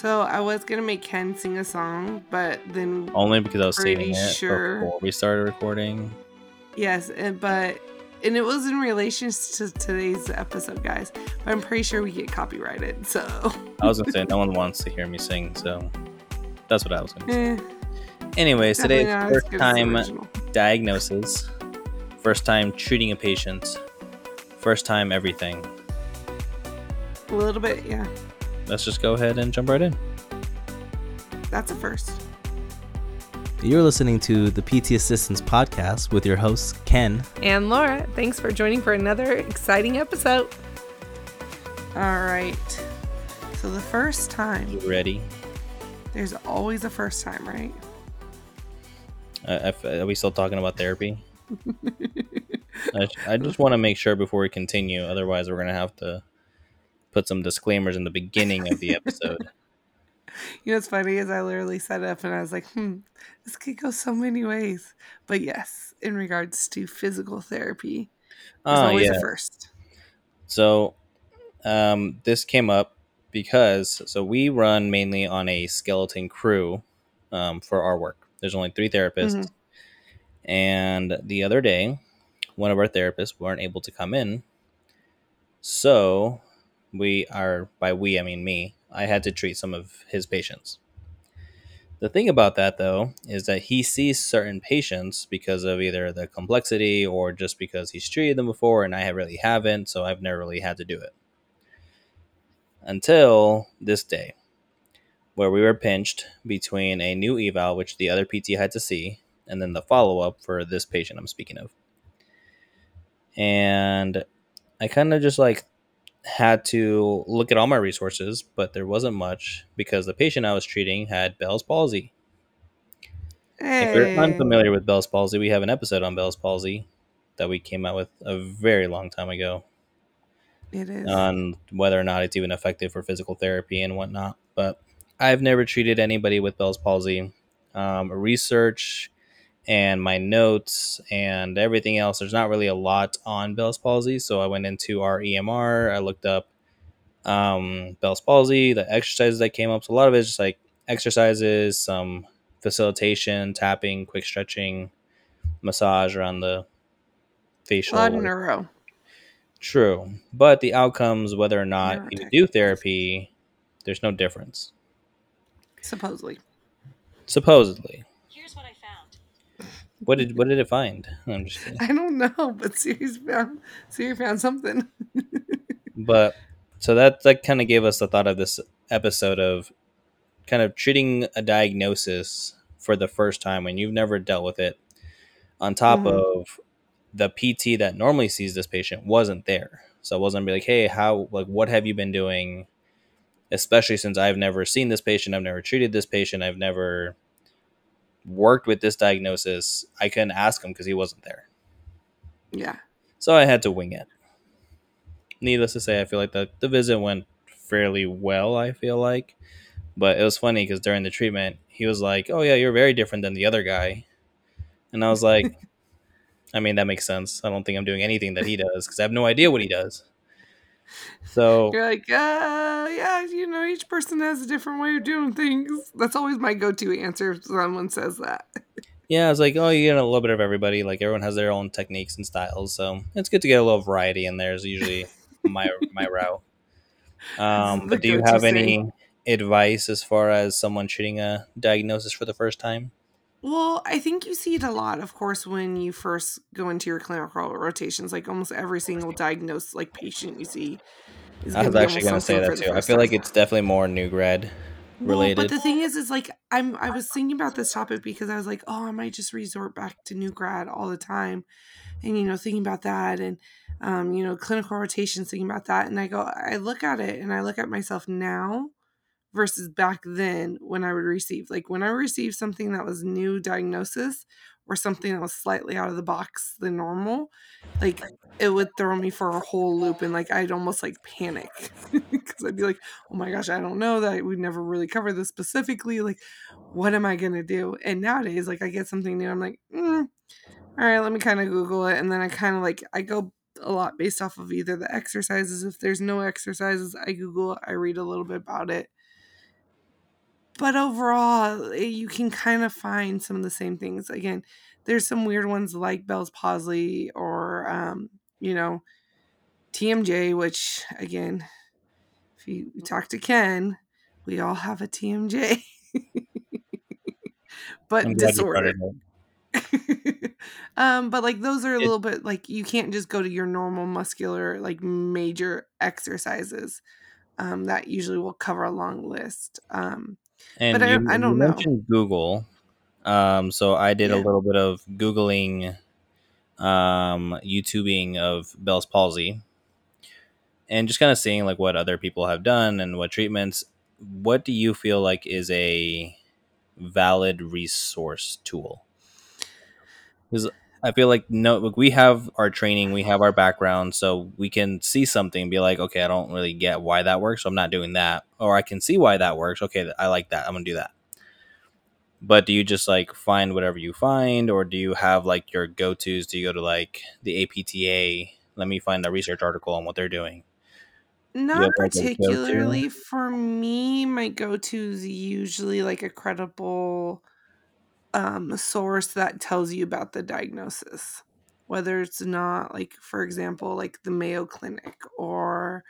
So I was gonna make Ken sing a song, but then Only because I was singing it sure. before we started recording. yes, and, but and it was in relation to today's episode, guys. But I'm pretty sure we get copyrighted. So I was gonna say no one wants to hear me sing, so that's what I was gonna say. eh, Anyways, today's first good as the time diagnosis, first time treating a patient, first time everything. A little bit, yeah. Let's just go ahead and jump right in. That's a first. You're listening to the PT Assistance Podcast with your hosts, Ken. And Laura, thanks for joining for another exciting episode. All right. So the first time, You ready? there's always a first time, right? Uh, are we still talking about therapy? I, I just want to make sure before we continue. Otherwise, we're gonna have to put some disclaimers in the beginning of the episode. You know what's funny is I literally set up and I was like, hmm, this could go so many ways. But yes, in regards to physical therapy, there's oh always yeah. a first. So, um, this came up because so we run mainly on a skeleton crew um, for our work. There's only three therapists, Mhm. and the other day, one of our therapists weren't able to come in, so we are by we I mean me. I had to treat some of his patients. The thing about that though is that he sees certain patients because of either the complexity or just because he's treated them before and I really haven't, so I've never really had to do it. Until this day, where we were pinched between a new eval, which the other PT had to see, and then the follow up for this patient I'm speaking of. And I kind of just like had to look at all my resources, but there wasn't much because the patient I was treating had Bell's palsy. If you're unfamiliar with Bell's palsy, we have an episode on Bell's palsy that we came out with a very long time ago It is. on whether or not it's even effective for physical therapy and whatnot. But I've never treated anybody with Bell's palsy. Um, research and my notes and everything else, there's not really a lot on Bell's palsy. So I went into our EMR, I looked up um, Bell's palsy, the exercises that came up. So a lot of it's just like exercises, some facilitation, tapping, quick stretching, massage around the a facial. lot of neuro. True, but the outcomes, whether or not you do therapy, there's no difference. Supposedly. Supposedly, what did what did it find? I'm just kidding. I don't know, but Siri's found Siri found something. But so that that kind of gave us the thought of this episode of kind of treating a diagnosis for the first time when you've never dealt with it, on top Mhm. of the PT that normally sees this patient wasn't there. So it wasn't be like, hey, how like what have you been doing? Especially since I've never seen this patient, I've never treated this patient, I've never worked with this diagnosis. I couldn't ask him because he wasn't there. Yeah. So I had to wing it. Needless to say, I feel like the, the visit went fairly well, I feel like. But it was funny because during the treatment, he was like, Oh, yeah, you're very different than the other guy. And I was like, I mean, that makes sense. I don't think I'm doing anything that he does because I have no idea what he does. So, You're like, uh, yeah, you know, each person has a different way of doing things. That's always my go-to answer if someone says that. yeah, I was like, Oh, you get a little bit of everybody. Like, everyone has their own techniques and styles. So, it's good to get a little variety in there, is usually my, my route. Um, but do you have saying. any advice as far as someone treating a diagnosis for the first time? Well, I think you see it a lot, of course, when you first go into your clinical rotations. Like almost every single diagnosed like patient you see. Is I was actually going to say that too. I feel like time. it's definitely more new grad related. Well, but the thing is, is like I'm. I was thinking about this topic because I was like, oh, I might just resort back to new grad all the time, and you know, thinking about that, and um, you know, clinical rotations, thinking about that, and I go, I look at it, and I look at myself now versus back then when I would receive, like when I received something that was new diagnosis or something that was slightly out of the box than normal, like it would throw me for a whole loop and like I'd almost like panic because I'd be like, oh my gosh, I don't know that we've never really covered this specifically. Like, what am I gonna do? And nowadays, like I get something new, I'm like, mm, all right, let me kind of Google it, and then I kind of like I go a lot based off of either the exercises. If there's no exercises, I Google, it, I read a little bit about it, but overall, eh, you can kind of find some of the same things. Again, there's some weird ones like Bell's palsy or, um, you know, TMJ, which again, if you talk to Ken, we all have a TMJ, but I'm glad you disorder. brought it up. um, but like those are a It- little bit like you can't just go to your normal muscular like major exercises. Um, that usually will cover a long list. Um, And But I- you, I you don't know. mentioned Google. Um, so I did a little bit of Googling, um, YouTubing of Bell's palsy and just kind of seeing like what other people have done and what treatments. What do you feel like is a valid resource tool? Because I feel like no, like we have our training, we have our background, so we can see something and be like, okay, I don't really get why that works, so I'm not doing that. Or I can see why that works. Okay, I like that. I'm gonna do that. But do you just like find whatever you find, or do you have like your go tos? Do you go to like the APTA? Let me find a research article on what they're doing. Not have, like, go-to? particularly for me. My go-to is usually like a credible um, source that tells you about the diagnosis, whether it's not like, for example, like the Mayo Clinic or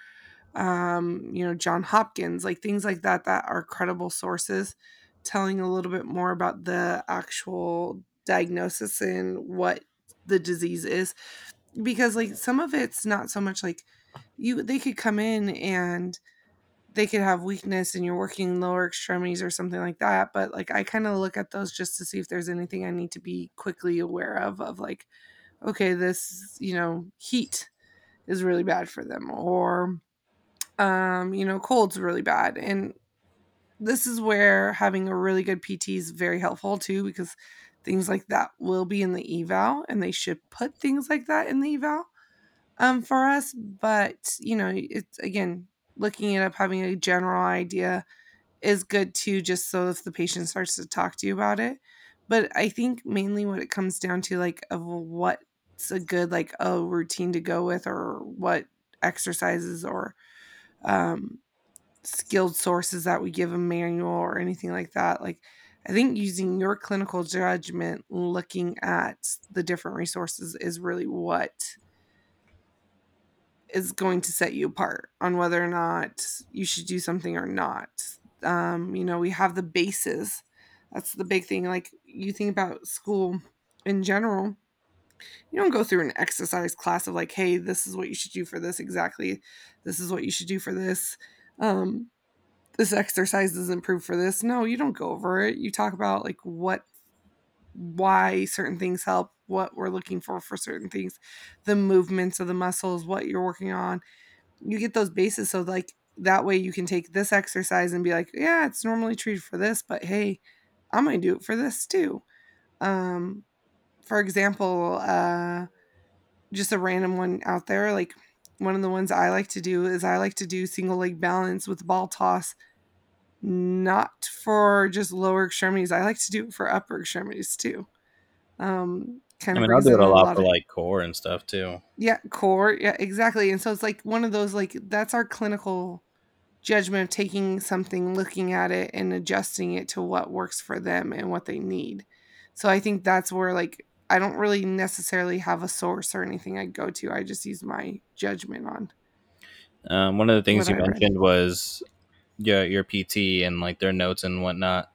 um, you know John Hopkins, like things like that that are credible sources telling a little bit more about the actual diagnosis and what the disease is. Because like some of it's not so much like you they could come in and they could have weakness and you're working lower extremities or something like that but like i kind of look at those just to see if there's anything i need to be quickly aware of of like okay this you know heat is really bad for them or um you know cold's really bad and this is where having a really good pt is very helpful too because things like that will be in the eval and they should put things like that in the eval um for us but you know it's again looking it up having a general idea is good too just so if the patient starts to talk to you about it. But i think mainly what it comes down to like of what's a good like a routine to go with or what exercises or um skilled sources that we give a manual or anything like that like i think using your clinical judgment looking at the different resources is really what is going to set you apart on whether or not you should do something or not. Um, you know, we have the bases. That's the big thing. Like you think about school in general, you don't go through an exercise class of like, hey, this is what you should do for this exactly. This is what you should do for this. Um, this exercise is improved for this. No, you don't go over it. You talk about like what why certain things help, what we're looking for for certain things, the movements of the muscles, what you're working on. You get those bases so like that way you can take this exercise and be like, yeah, it's normally treated for this, but hey, I'm to do it for this too. Um for example, uh just a random one out there like one of the ones I like to do is I like to do single leg balance with ball toss not for just lower extremities. I like to do it for upper extremities too. Um, kind I mean, I'll do it a lot for of like core and stuff too. yeah, core, yeah, exactly. And so it's like one of those like that's our clinical judgment of taking something, looking at it, and adjusting it to what works for them and what they need. So I think that's where like I don't really necessarily have a source or anything I go to. I just use my judgment on. Um, one of the things What you I read. mentioned was your your PT and like their notes and whatnot.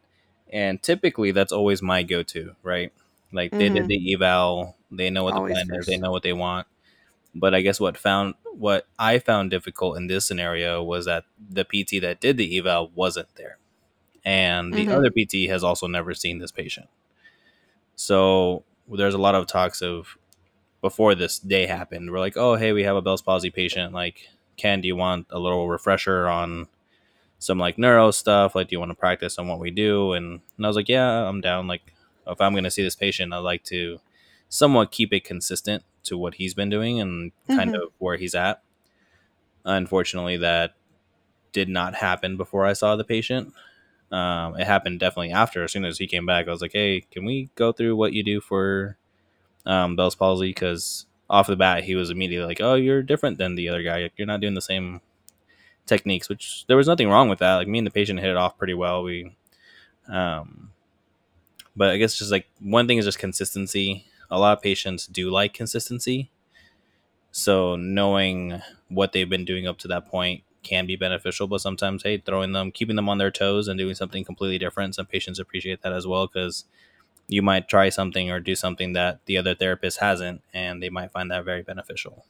And typically, that's always my go-to, right? Like they did Mhm. the eval, they know what the Always plan is, they know what they want. But I guess what found what I found difficult in this scenario was that the PT that did the eval wasn't there, and the Mhm. other PT has also never seen this patient. So there's a lot of talks of before this day happened. We're like, oh hey, we have a Bell's palsy patient. Like, Ken, do you want a little refresher on some like neuro stuff? Like, do you want to practice on what we do? And, and I was like, yeah, I'm down. Like, if I'm going to see this patient, I'd like to somewhat keep it consistent to what he's been doing and kind Mhm. of where he's at. Unfortunately, that did not happen before I saw the patient. Um, it happened definitely after. As soon as he came back, I was like, "Hey, can we go through what you do for um, Bell's palsy?" Because off the bat, he was immediately like, "Oh, you're different than the other guy. You're not doing the same techniques." Which there was nothing wrong with that. Like me and the patient hit it off pretty well. We Um, but I guess just like one thing is just consistency. A lot of patients do like consistency. So knowing what they've been doing up to that point can be beneficial, but sometimes, hey, throwing them, keeping them on their toes and doing something completely different. Some patients appreciate that as well because you might try something or do something that the other therapist hasn't, and they might find that very beneficial.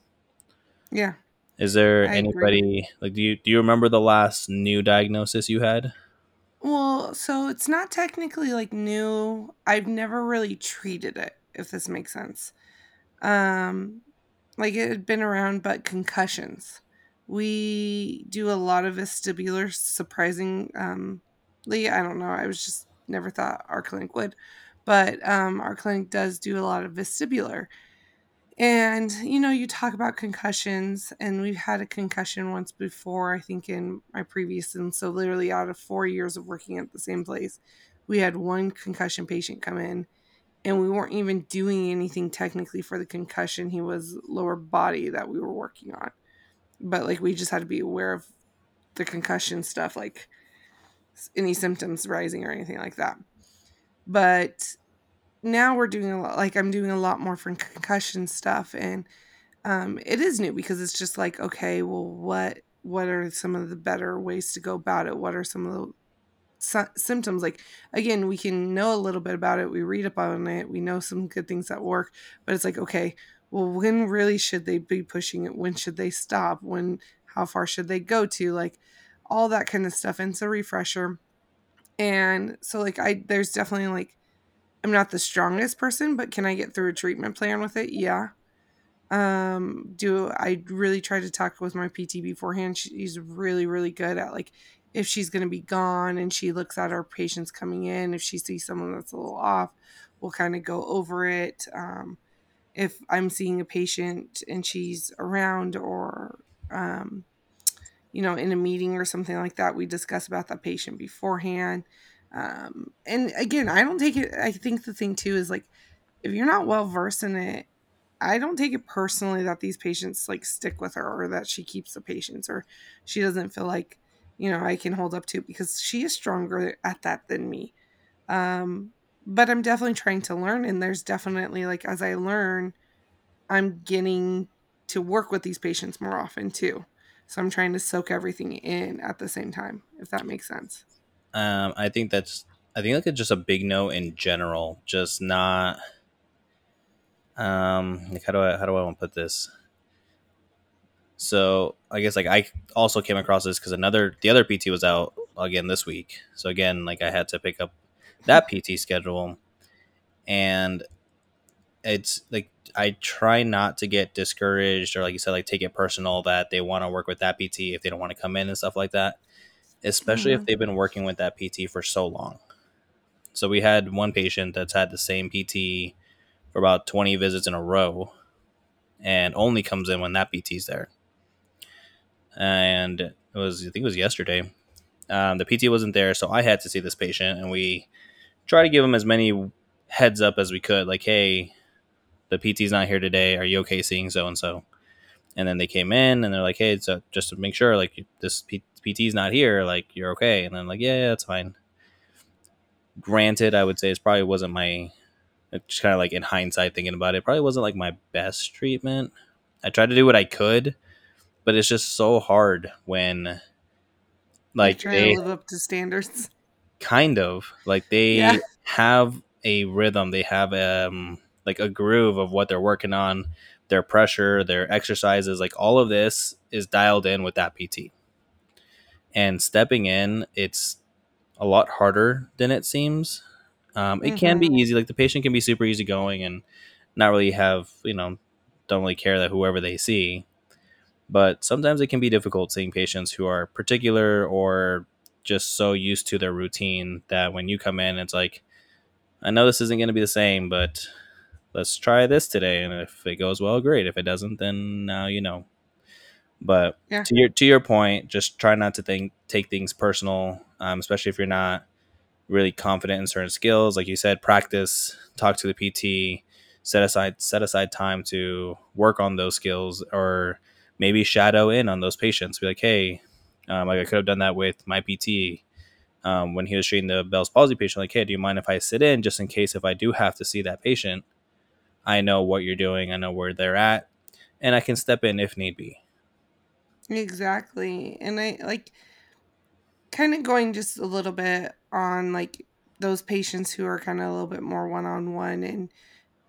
Yeah. Is there I agree. anybody like do you do you remember the last new diagnosis you had? Well, so it's not technically like new. I've never really treated it, if this makes sense. Um, like it had been around, but concussions. We do a lot of vestibular, surprisingly. Um, I don't know. I was just never thought our clinic would, but um, our clinic does do a lot of vestibular. And you know, you talk about concussions, and we've had a concussion once before, I think, in my previous. And so, literally, out of four years of working at the same place, we had one concussion patient come in, and we weren't even doing anything technically for the concussion. He was lower body that we were working on, but like we just had to be aware of the concussion stuff, like any symptoms rising or anything like that. But now we're doing a lot like i'm doing a lot more for concussion stuff and um, it is new because it's just like okay well what what are some of the better ways to go about it? What are some of the sy- symptoms? Like again we can know a little bit about it we read up on it we know some good things that work but it's like okay well when really should they be pushing it? When should they stop? When how far should they go to? Like all that kind of stuff and it's a refresher. And so like i there's definitely like I'm not the strongest person, but can I get through a treatment plan with it? Yeah. Um, do I really try to talk with my PT beforehand? She's really, really good at like if she's going to be gone and she looks at our patients coming in, if she sees someone that's a little off, we'll kind of go over it. Um, if I'm seeing a patient and she's around or, um, you know, in a meeting or something like that, we discuss about that patient beforehand. Um, and again, I don't take it. I think the thing too is like, if you're not well versed in it, I don't take it personally that these patients like stick with her or that she keeps the patients or she doesn't feel like, you know, I can hold up to because she is stronger at that than me. Um, but I'm definitely trying to learn, and there's definitely like as I learn, I'm getting to work with these patients more often too. So I'm trying to soak everything in at the same time, if that makes sense. Um, I think that's I think like it's just a big no in general. Just not um like how do I how do I want to put this? So I guess like I also came across this because another the other PT was out again this week. So again, like I had to pick up that PT schedule, and it's like I try not to get discouraged or like you said, like take it personal that they want to work with that PT if they don't want to come in and stuff like that especially mm-hmm. if they've been working with that PT for so long. So we had one patient that's had the same PT for about 20 visits in a row and only comes in when that PT's there. And it was, I think it was yesterday. Um, the PT wasn't there, so I had to see this patient, and we try to give him as many heads up as we could, like, hey, the PT's not here today. Are you okay seeing so and so? And then they came in and they're like, hey, so just to make sure, like, this P- PT's not here, like you're okay. And I'm like, yeah, yeah, that's fine. Granted, I would say it probably wasn't my just kind of like in hindsight thinking about it, probably wasn't like my best treatment. I tried to do what I could, but it's just so hard when like they live up to standards. Kind of like they yeah. have a rhythm, they have um like a groove of what they're working on, their pressure, their exercises, like all of this is dialed in with that PT and stepping in it's a lot harder than it seems um, it mm-hmm. can be mm-hmm. easy like the patient can be super easygoing and not really have you know don't really care that whoever they see but sometimes it can be difficult seeing patients who are particular or just so used to their routine that when you come in it's like i know this isn't going to be the same but let's try this today and if it goes well great if it doesn't then now you know but yeah. to your to your point, just try not to think take things personal, um, especially if you're not really confident in certain skills. Like you said, practice, talk to the PT, set aside set aside time to work on those skills, or maybe shadow in on those patients. Be like, hey, um, like I could have done that with my PT. um, when he was treating the Bell's palsy patient, like, hey, do you mind if I sit in just in case if I do have to see that patient, I know what you're doing, I know where they're at, and I can step in if need be. Exactly. And I like kind of going just a little bit on like those patients who are kind of a little bit more one on one and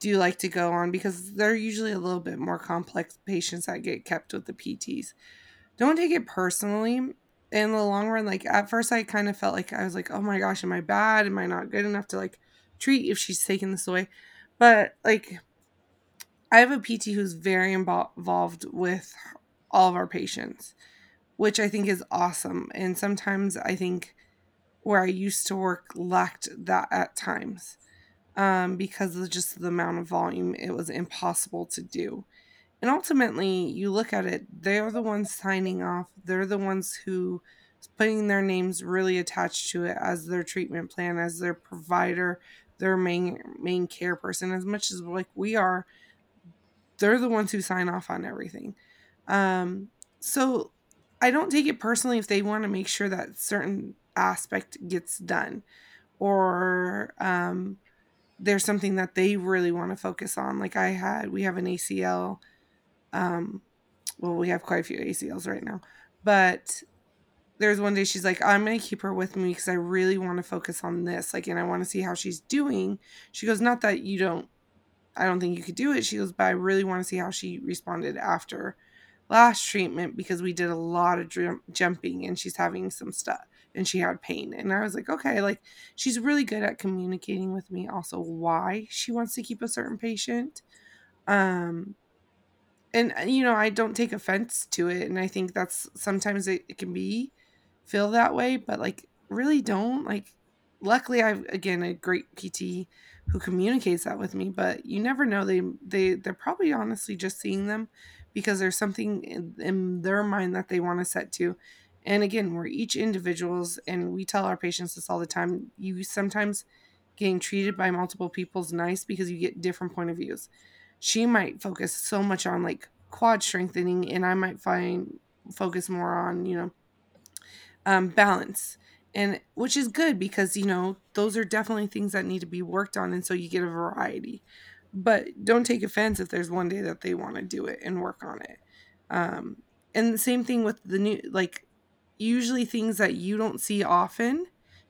do like to go on because they're usually a little bit more complex patients that get kept with the PTs. Don't take it personally. In the long run, like at first, I kind of felt like I was like, oh my gosh, am I bad? Am I not good enough to like treat if she's taking this away? But like, I have a PT who's very involved with all of our patients, which I think is awesome. And sometimes I think where I used to work lacked that at times um, because of just the amount of volume, it was impossible to do. And ultimately, you look at it, they're the ones signing off, they're the ones who putting their names really attached to it as their treatment plan, as their provider, their main main care person, as much as like we are, they're the ones who sign off on everything. Um, so I don't take it personally if they want to make sure that certain aspect gets done or um, there's something that they really want to focus on. Like I had, we have an ACL. Um, well, we have quite a few ACLs right now, but there's one day she's like, I'm going to keep her with me because I really want to focus on this. Like, and I want to see how she's doing. She goes, Not that you don't, I don't think you could do it. She goes, But I really want to see how she responded after last treatment because we did a lot of dr- jumping and she's having some stuff and she had pain. And I was like, okay, like she's really good at communicating with me also why she wants to keep a certain patient. Um and uh, you know, I don't take offense to it and I think that's sometimes it, it can be feel that way, but like really don't like luckily I've again a great PT who communicates that with me, but you never know they they they're probably honestly just seeing them because there's something in, in their mind that they want to set to. And again, we're each individuals, and we tell our patients this all the time. You sometimes getting treated by multiple people is nice because you get different point of views. She might focus so much on like quad strengthening, and I might find focus more on you know um, balance and which is good because you know those are definitely things that need to be worked on and so you get a variety but don't take offense if there's one day that they want to do it and work on it um, and the same thing with the new like usually things that you don't see often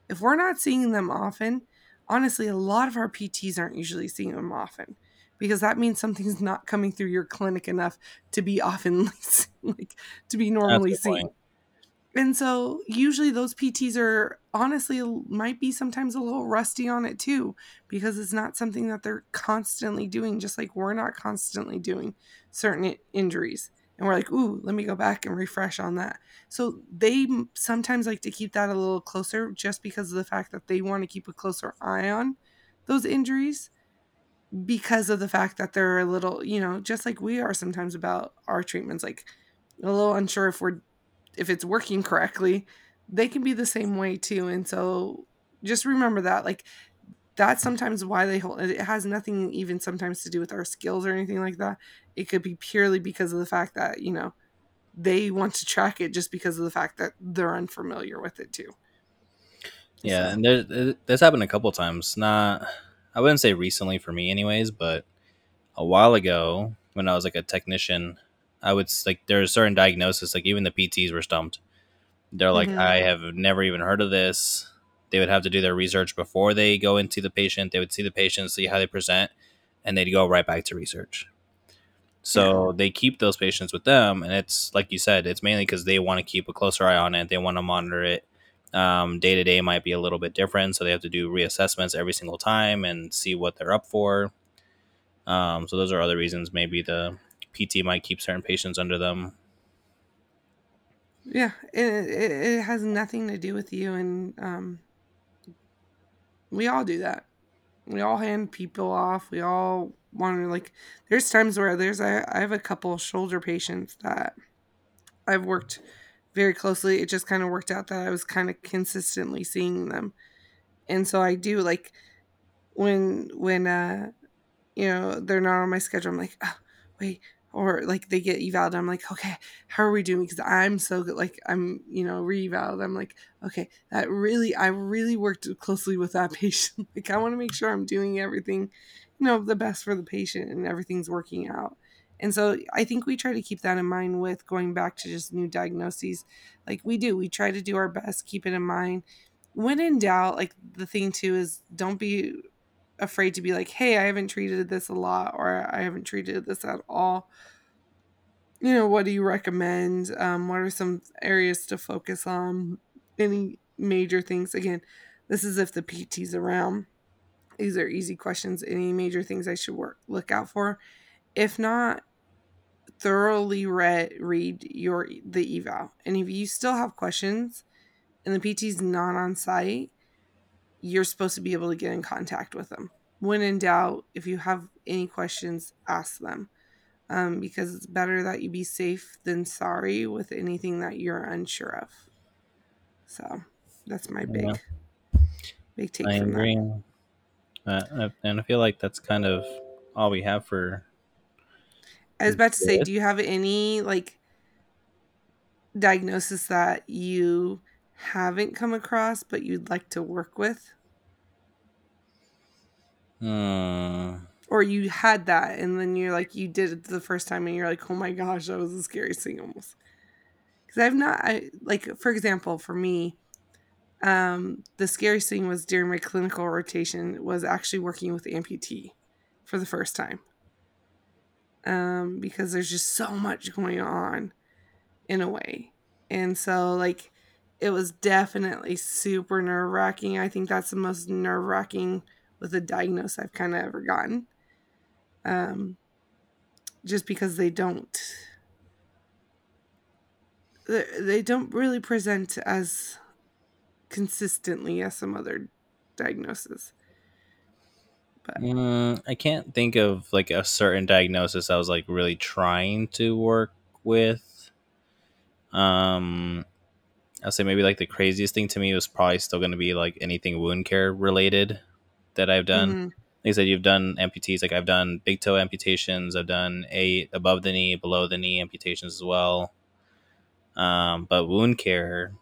if we're not seeing them often honestly a lot of our pts aren't usually seeing them often because that means something's not coming through your clinic enough to be often like to be normally seen point. And so usually those PTs are honestly might be sometimes a little rusty on it too because it's not something that they're constantly doing just like we're not constantly doing certain injuries. And we're like, "Ooh, let me go back and refresh on that." So they sometimes like to keep that a little closer just because of the fact that they want to keep a closer eye on those injuries because of the fact that they're a little, you know, just like we are sometimes about our treatments like a little unsure if we're if it's working correctly, they can be the same way too. And so just remember that like that's sometimes why they hold it has nothing even sometimes to do with our skills or anything like that. It could be purely because of the fact that, you know, they want to track it just because of the fact that they're unfamiliar with it too. Yeah, so. and there's this happened a couple times. Not I wouldn't say recently for me anyways, but a while ago when I was like a technician I would like there's certain diagnosis like even the PTs were stumped. They're like, mm-hmm. I have never even heard of this. They would have to do their research before they go into the patient. They would see the patient, see how they present, and they'd go right back to research. So yeah. they keep those patients with them, and it's like you said, it's mainly because they want to keep a closer eye on it. They want to monitor it. Day to day might be a little bit different, so they have to do reassessments every single time and see what they're up for. Um, so those are other reasons maybe the PT might keep certain patients under them. Yeah, it, it, has nothing to do with you, and um, we all do that. We all hand people off. We all want to like. There's times where there's I, I have a couple shoulder patients that I've worked very closely. It just kind of worked out that I was kind of consistently seeing them, and so I do like when when uh you know they're not on my schedule. I'm like, oh, wait, or like they get eval i'm like okay how are we doing? Because i'm so good like i'm you know re-eval i'm like okay that really i really worked closely with that patient. Like i want to make sure i'm doing everything you know the best for the patient and everything's working out. And so i think we try to keep that in mind with going back to just new diagnoses. Like we do we try to do our best keep it in mind. When in doubt like the thing too is don't be afraid to be like, hey, I haven't treated this a lot or I haven't treated this at all. You know, what do you recommend? Um, what are some areas to focus on? Any major things? Again, this is if the PT's around. These are easy questions. Any major things I should work look out for? If not, thoroughly read read your the eval. And if you still have questions and the PT's not on site, you're supposed to be able to get in contact with them. When in doubt, if you have any questions, ask them. Um, because it's better that you be safe than sorry with anything that you're unsure of. So that's my big, Yeah. big take I from agree. that. Uh, and I feel like that's kind of all we have for. I was about to say, do you have any like diagnosis that you haven't come across but you'd like to work with? Hmm. or you had that and then you're like you did it the first time and you're like oh my gosh that was the scariest thing almost because i've not i like for example for me um the scariest thing was during my clinical rotation was actually working with amputee for the first time um because there's just so much going on in a way and so like it was definitely super nerve wracking i think that's the most nerve wracking with a diagnosis i've kind of ever gotten um, just because they don't they don't really present as consistently as some other diagnoses. But Mm, I can't think of like a certain diagnosis I was like really trying to work with. Um, I'll say maybe like the craziest thing to me was probably still going to be like anything wound care related that I've done. mhm, Like I said, you've done amputees. Like I've done big toe amputations. I've done eight above the knee, below the knee amputations as well. Um, but wound care,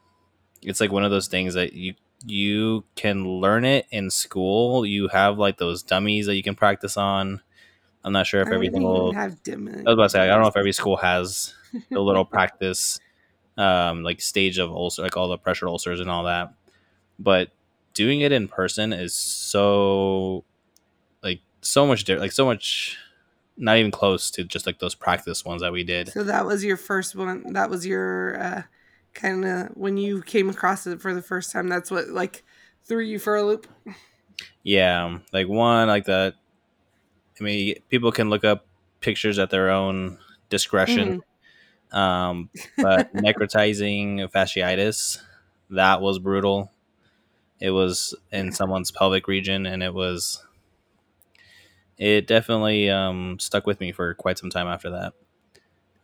it's like one of those things that you you can learn it in school. You have like those dummies that you can practice on. I'm not sure if every single. have dim. I was about to say I don't know if every school has the little practice, um, like stage of ulcer, like all the pressure ulcers and all that. But doing it in person is so, like, so much different. Like so much, not even close to just like those practice ones that we did. So that was your first one. That was your uh, kind of when you came across it for the first time. That's what like threw you for a loop. Yeah, like one like that. I mean, people can look up pictures at their own discretion. Um, but necrotizing fasciitis, that was brutal. It was in someone's pelvic region, and it was. It definitely um, stuck with me for quite some time after that.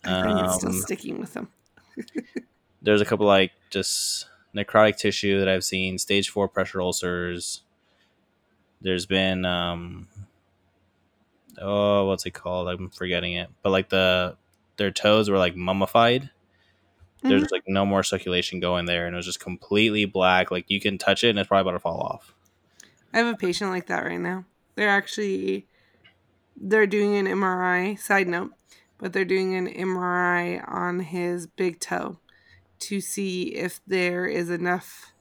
It's still Um, sticking with them. there's a couple like just necrotic tissue that I've seen, stage four pressure ulcers. There's been um oh what's it called? I'm forgetting it. But like the their toes were like mummified. There's Mhm. like no more circulation going there and it was just completely black. Like you can touch it and it's probably about to fall off. I have a patient like that right now. They're actually they're doing an MRI, side note, but they're doing an MRI on his big toe to see if there is enough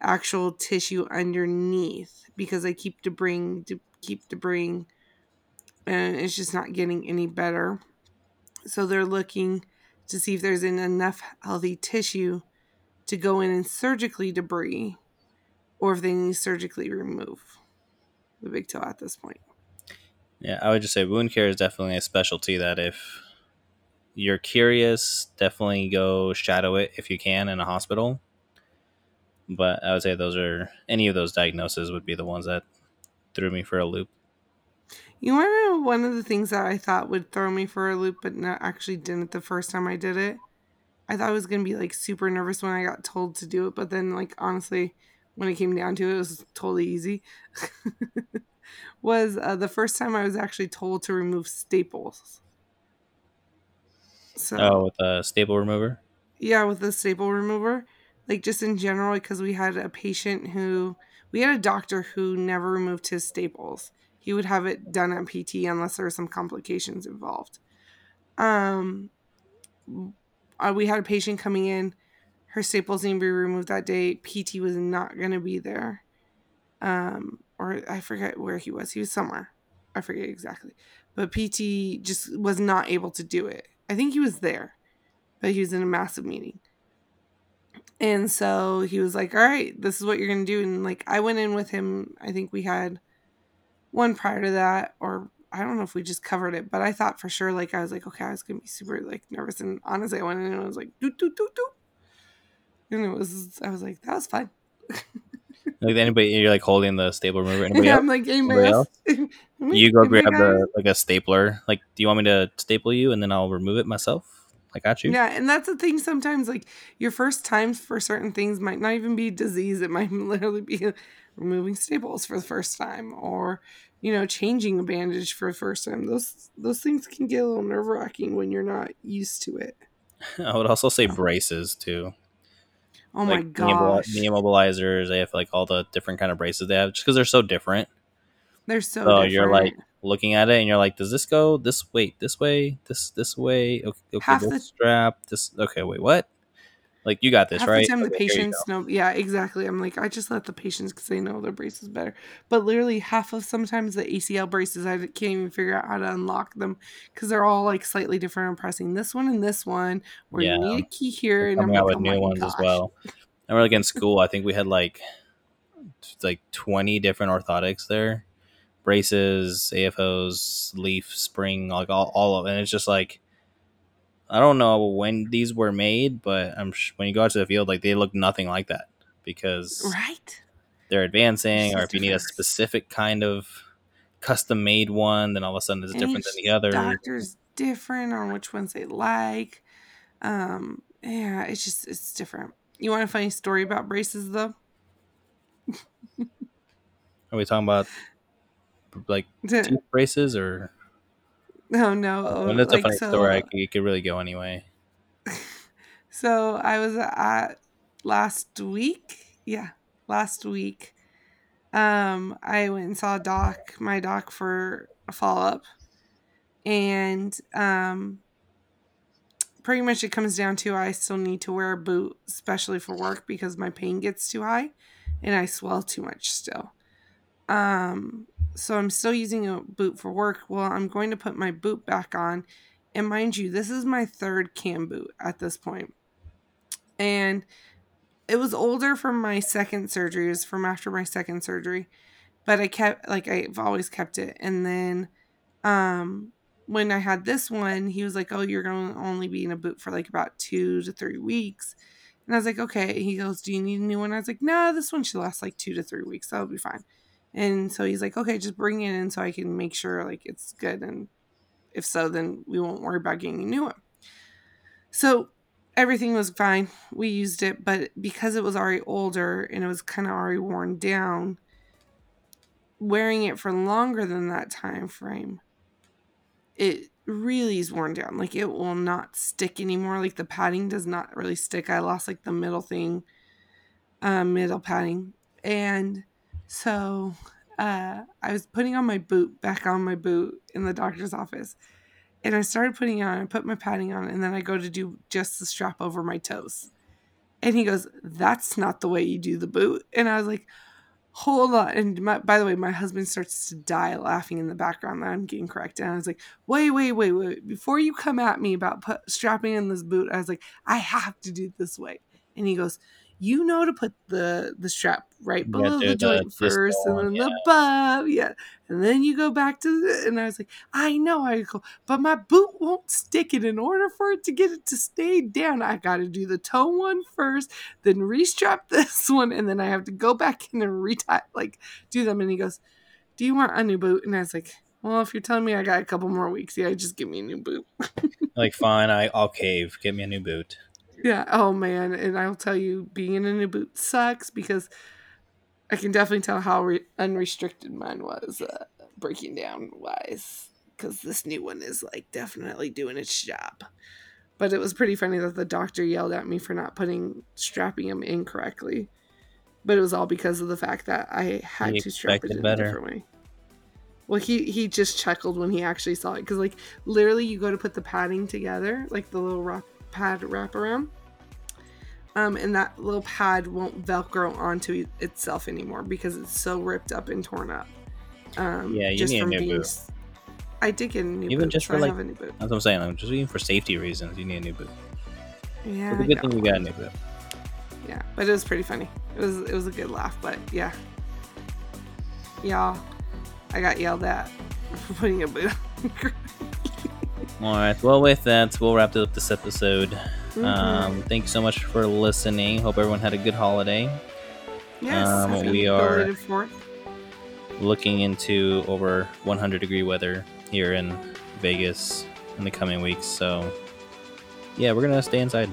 actual tissue underneath because they keep debride to keep debride and it's just not getting any better. So they're looking to see if there's en- enough healthy tissue to go in and surgically debride or if they need to surgically remove the big toe at this point. Yeah, I would just say wound care is definitely a specialty that if you're curious, definitely go shadow it if you can in a hospital. But I would say those are any of those diagnoses would be the ones that threw me for a loop. You want one of the things that I thought would throw me for a loop, but not actually didn't the first time I did it? I thought I was going to be like super nervous when I got told to do it, but then, like, honestly, when it came down to it, it was totally easy. was uh, the first time I was actually told to remove staples. So Oh, with a staple remover. yeah, with the staple remover, like just in general, because we had a patient who we had a doctor who never removed his staples. He would have it done at PT unless there were some complications involved. Um, uh, we had a patient coming in. Her staples needed to be removed that day. PT was not going to be there. Um, or I forget where he was. He was somewhere. I forget exactly. But PT just was not able to do it. I think he was there, but he was in a massive meeting. And so he was like, All right, this is what you're going to do. And like, I went in with him. I think we had one prior to that, or I don't know if we just covered it, but I thought for sure, like, I was like, Okay, I was to be super like nervous. And honestly, I went in and I was like, Doot, doot, doot, doot. And it was, I was like, That was fine. Like anybody, you're like holding the staple remover. Anybody Yeah. I'm like, Anybody else? You go grab the like a stapler. Like, do you want me to staple you and then I'll remove it myself? I got you. Yeah, and that's the thing. Sometimes, like your first times for certain things might not even be disease. It might literally be removing staples for the first time, or you know, changing a bandage for the first time. Those those things can get a little nerve wracking when you're not used to it. I would also say oh. braces too. Oh my like immobil- gosh, knee immobilizers. They have like all the different kind of braces they have, just because they're so different. they're so. So you're like different. Looking at it and you're like, does this go this way, this way this this way? Okay, okay the- strap this. Okay, wait, what? Like you got this half right? the time the Okay, you patients know. Yeah, exactly. I'm like, I just let the patients because they know their braces better. But literally, half of sometimes the ACL braces, I can't even figure out how to unlock them because they're all like slightly different. I'm pressing this one and this one, where Yeah. you need a key here, They're and I'm coming like, out with oh new ones as well. And we're like in school. I think we had like like 20 different orthotics there, braces, AFOs, leaf, spring, like all all of, it. and it's just like. I don't know when these were made, but I'm sh- when you go out to the field, like they look nothing like that because Right? they're advancing, or if you need a specific kind of custom made one, then all of a sudden it's And different than the other. Doctor's different on which ones they like. Um, yeah, it's just it's different. You want a funny story about braces though? Are we talking about like tooth braces or? no, no. when it's a like, funny so, story, I could, it could really go anyway. So I was at last week. Yeah, last week. Um, I went and saw doc, my doc for a follow up, and um, pretty much it comes down to I still need to wear a boot, especially for work because my pain gets too high, and I swell too much still. Um, so I'm still using a boot for work. Well, I'm going to put my boot back on, and mind you, this is my third cam boot at this point and it was older from my second surgery. It was from after my second surgery, but I kept like I've always kept it. And then, um, when I had this one, he was like, "Oh, you're to only be in a boot for like about two to three weeks." And I was like, "Okay." He goes, "Do you need a new one?" I was like, "Nah, this one should last like two to three weeks. That'll be fine." And so he's like, "Okay, just bring it in so I can make sure like it's good, and if so, then we won't worry about getting a new one." So everything was fine. We used it, but because it was already older and it was kind of already worn down, wearing it for longer than that time frame, it really is worn down. Like it will not stick anymore. Like the padding does not really stick. I lost like the middle thing, uh, middle padding, and so uh, I was putting on my boot back on my boot in the doctor's office and I started putting on. I put my padding on, and then I go to do just the strap over my toes. And he goes, "That's not the way you do the boot." And I was like, "Hold on!" And my, by the way, my husband starts to die laughing in the background that I'm getting corrected. And I was like, "Wait, wait, wait, wait! Before you come at me about put, strapping in this boot, I was like, I have to do it this way." And he goes, "You know to put the the strap right below gotta the joint first, and then yeah. above, yeah." And then you go back to the, and I was like, I know. I go, but my boot won't stick it. In order for it to get it to stay down, I got to do the toe one first, then restrap this one, and then I have to go back in and retie, like do them. And he goes, Do you want a new boot? And I was like, Well, if you're telling me I got a couple more weeks, yeah, just give me a new boot. Like, fine, I, I'll cave. Get me a new boot. Yeah. Oh man, and I'll tell you, being in a new boot sucks because I can definitely tell how re- unrestricted mine was, uh, breaking down wise. Because this new one is like definitely doing its job. But it was pretty funny that the doctor yelled at me for not putting strapping him in correctly. But it was all because of the fact that I had He to strap it in better. a different way. Well, he he just chuckled when he actually saw it because like literally you go to put the padding together, like the little wrap, pad wrap around, um, and that little pad won't velcro onto itself anymore because it's so ripped up and torn up. Um, Yeah, you need a new boot. s- I did get a new Even boot, just so for, I like, have a new boot. That's what I'm saying. Like, just even for safety reasons, you need a new boot. Yeah, It's a good thing you got a new boot. Yeah, but it was pretty funny. It was it was a good laugh, but yeah. Y'all, I got yelled at for putting a boot on. All right. Well, with that, we'll wrap up this episode. Mhm. Um, thank you so much for listening. Hope everyone had a good holiday. yes, um, we are- Looking into over 100 degree weather here in Vegas in the coming weeks. So, yeah, we're gonna stay inside.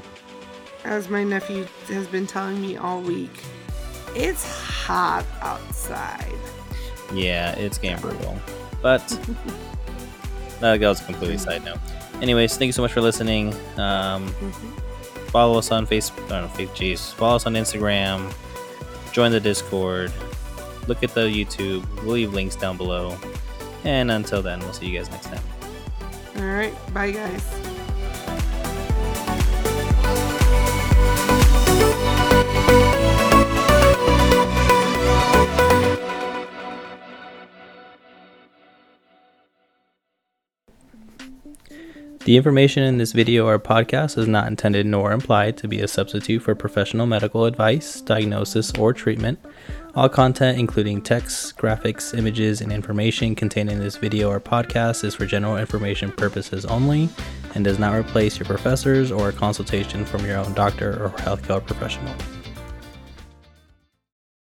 As my nephew has been telling me all week, it's hot outside. Yeah, it's getting brutal. But that goes a completely side note. Anyways, thank you so much for listening. Um, Mhm. follow us on Facebook. I don't know, Facebook. Jeez. Follow us on Instagram. Join the Discord. Look at the YouTube. We'll leave links down below. And until then, we'll see you guys next time. All right, bye guys. The information in this video or podcast is not intended nor implied to be a substitute for professional medical advice, diagnosis, or treatment. All content, including text, graphics, images, and information contained in this video or podcast, is for general information purposes only and does not replace your professors or a consultation from your own doctor or healthcare professional.